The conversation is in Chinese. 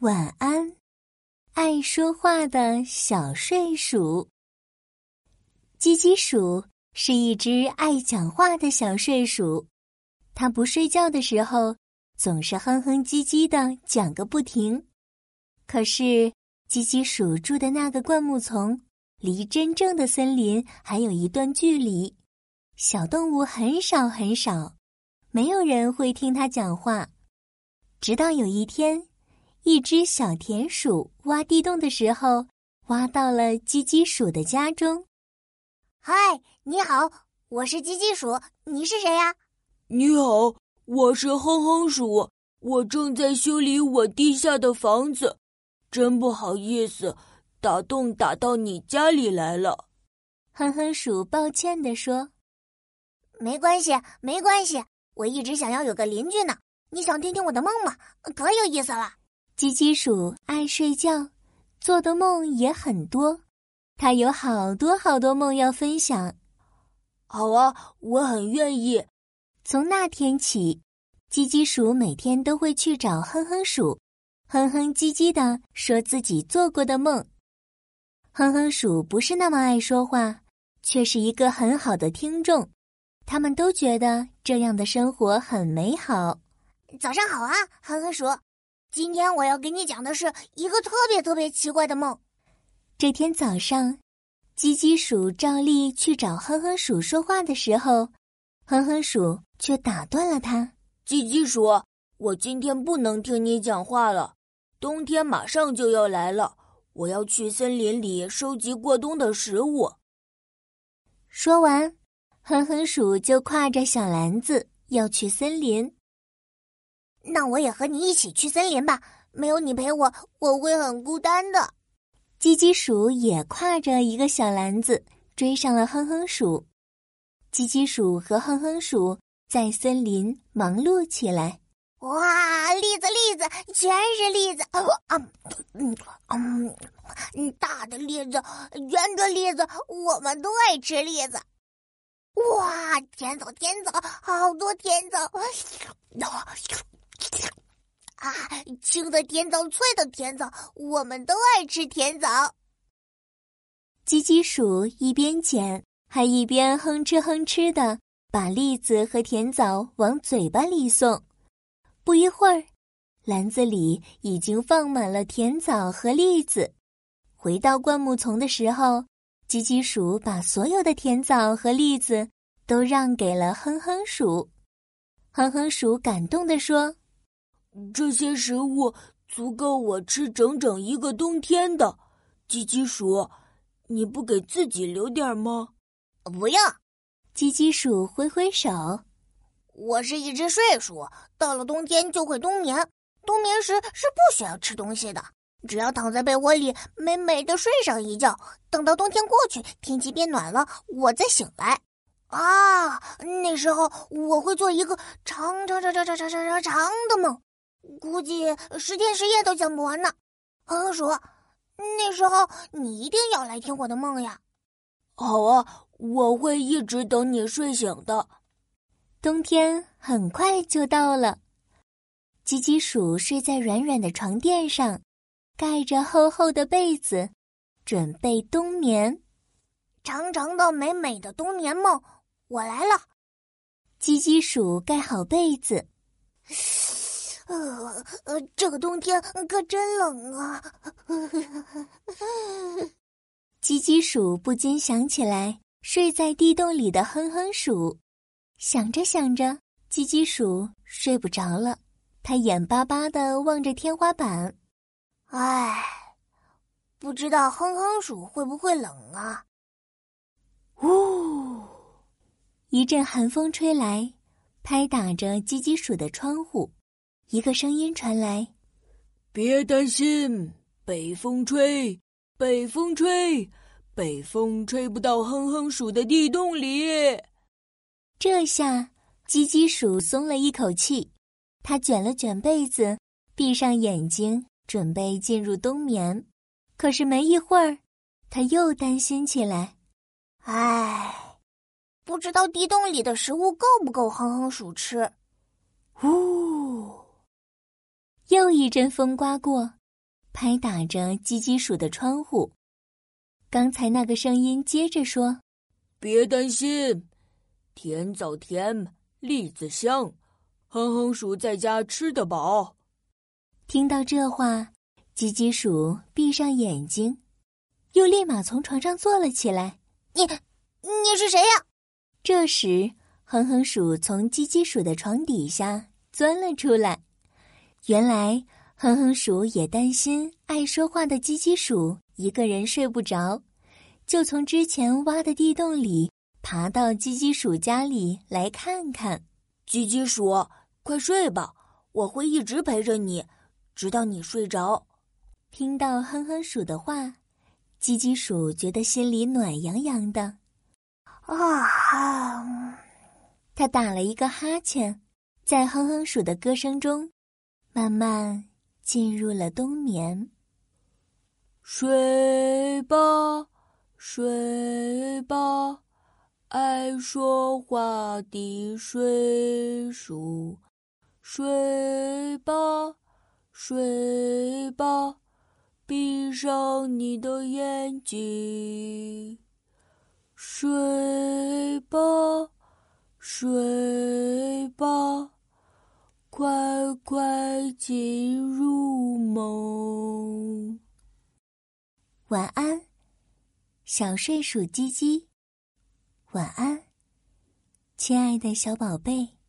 晚安，爱说话的小睡鼠。叽叽鼠是一只爱讲话的小睡鼠，它不睡觉的时候总是哼哼唧唧的讲个不停。可是，叽叽鼠住的那个灌木丛离真正的森林还有一段距离，小动物很少很少，没有人会听它讲话。直到有一天。一只小田鼠挖地洞的时候，挖到了叽叽鼠的家中。嗨，你好，我是叽叽鼠，你是谁呀？你好，我是哼哼鼠，我正在修理我地下的房子，真不好意思，打洞打到你家里来了。哼哼鼠抱歉地说：“没关系，没关系，我一直想要有个邻居呢。你想听听我的梦吗？可有意思了。”叽叽鼠爱睡觉，做的梦也很多。它有好多好多梦要分享。好啊，我很愿意。从那天起，叽叽鼠每天都会去找哼哼鼠，哼哼唧唧的说自己做过的梦。哼哼鼠不是那么爱说话，却是一个很好的听众。他们都觉得这样的生活很美好。早上好啊，哼哼鼠。今天我要给你讲的是一个特别特别奇怪的梦。这天早上，叽叽鼠照例去找哼哼鼠说话的时候，哼哼鼠却打断了他。叽叽鼠，我今天不能听你讲话了。冬天马上就要来了，我要去森林里收集过冬的食物。说完，哼哼鼠就挎着小篮子要去森林。那我也和你一起去森林吧。没有你陪我，我会很孤单的。叽叽鼠也挎着一个小篮子，追上了哼哼鼠。叽叽鼠和哼哼鼠在森林忙碌起来。哇，栗子，栗子，全是栗子！啊，嗯，嗯，大的栗子，圆的栗子，我们都爱吃栗子。哇，甜枣，甜枣，好多甜枣！啊，青的甜枣，脆的甜枣，我们都爱吃甜枣。叽叽鼠一边捡，还一边哼哧哼哧的把栗子和甜枣往嘴巴里送。不一会儿，篮子里已经放满了甜枣和栗子。回到灌木丛的时候，叽叽鼠把所有的甜枣和栗子都让给了哼哼鼠。哼哼鼠感动地说。这些食物足够我吃整整一个冬天的，叽叽鼠，你不给自己留点吗？不要，叽叽鼠挥挥手。我是一只睡鼠，到了冬天就会冬眠，冬眠时是不需要吃东西的，只要躺在被窝里美美的睡上一觉，等到冬天过去，天气变暖了，我再醒来。啊，那时候我会做一个长长长长长长长长的梦。估计十天十夜都讲不完呢，哼哼鼠，那时候你一定要来听我的梦呀。好啊，我会一直等你睡醒的。冬天很快就到了，吉吉鼠睡在软软的床垫上，盖着厚厚的被子，准备冬眠。长长的美美的冬眠梦，我来了。吉吉鼠盖好被子。呃呃，这个冬天可真冷啊！叽叽鼠不禁想起来睡在地洞里的哼哼鼠，想着想着，叽叽鼠睡不着了。它眼巴巴的望着天花板，唉，不知道哼哼鼠会不会冷啊？呜，一阵寒风吹来，拍打着叽叽鼠的窗户。一个声音传来：“别担心，北风吹，北风吹，北风吹不到哼哼鼠的地洞里。”这下，叽叽鼠松了一口气，它卷了卷被子，闭上眼睛，准备进入冬眠。可是没一会儿，它又担心起来：“唉，不知道地洞里的食物够不够哼哼鼠吃。”呜。又一阵风刮过，拍打着鸡鸡鼠的窗户。刚才那个声音接着说：“别担心，甜枣甜，栗子香，哼哼鼠在家吃得饱。”听到这话，鸡鸡鼠闭上眼睛，又立马从床上坐了起来。“你，你是谁呀？”这时，哼哼鼠从鸡鸡鼠的床底下钻了出来。原来，哼哼鼠也担心爱说话的鸡鸡鼠一个人睡不着，就从之前挖的地洞里爬到鸡鸡鼠家里来看看。鸡鸡鼠，快睡吧，我会一直陪着你，直到你睡着。听到哼哼鼠的话，鸡鸡鼠觉得心里暖洋洋的。啊！他打了一个哈欠，在哼哼鼠的歌声中。慢慢进入了冬眠。睡吧，睡吧，爱说话的睡鼠。睡吧，睡吧，闭上你的眼睛。睡吧，睡吧。快快进入梦，晚安，小睡鼠鸡鸡。晚安，亲爱的小宝贝。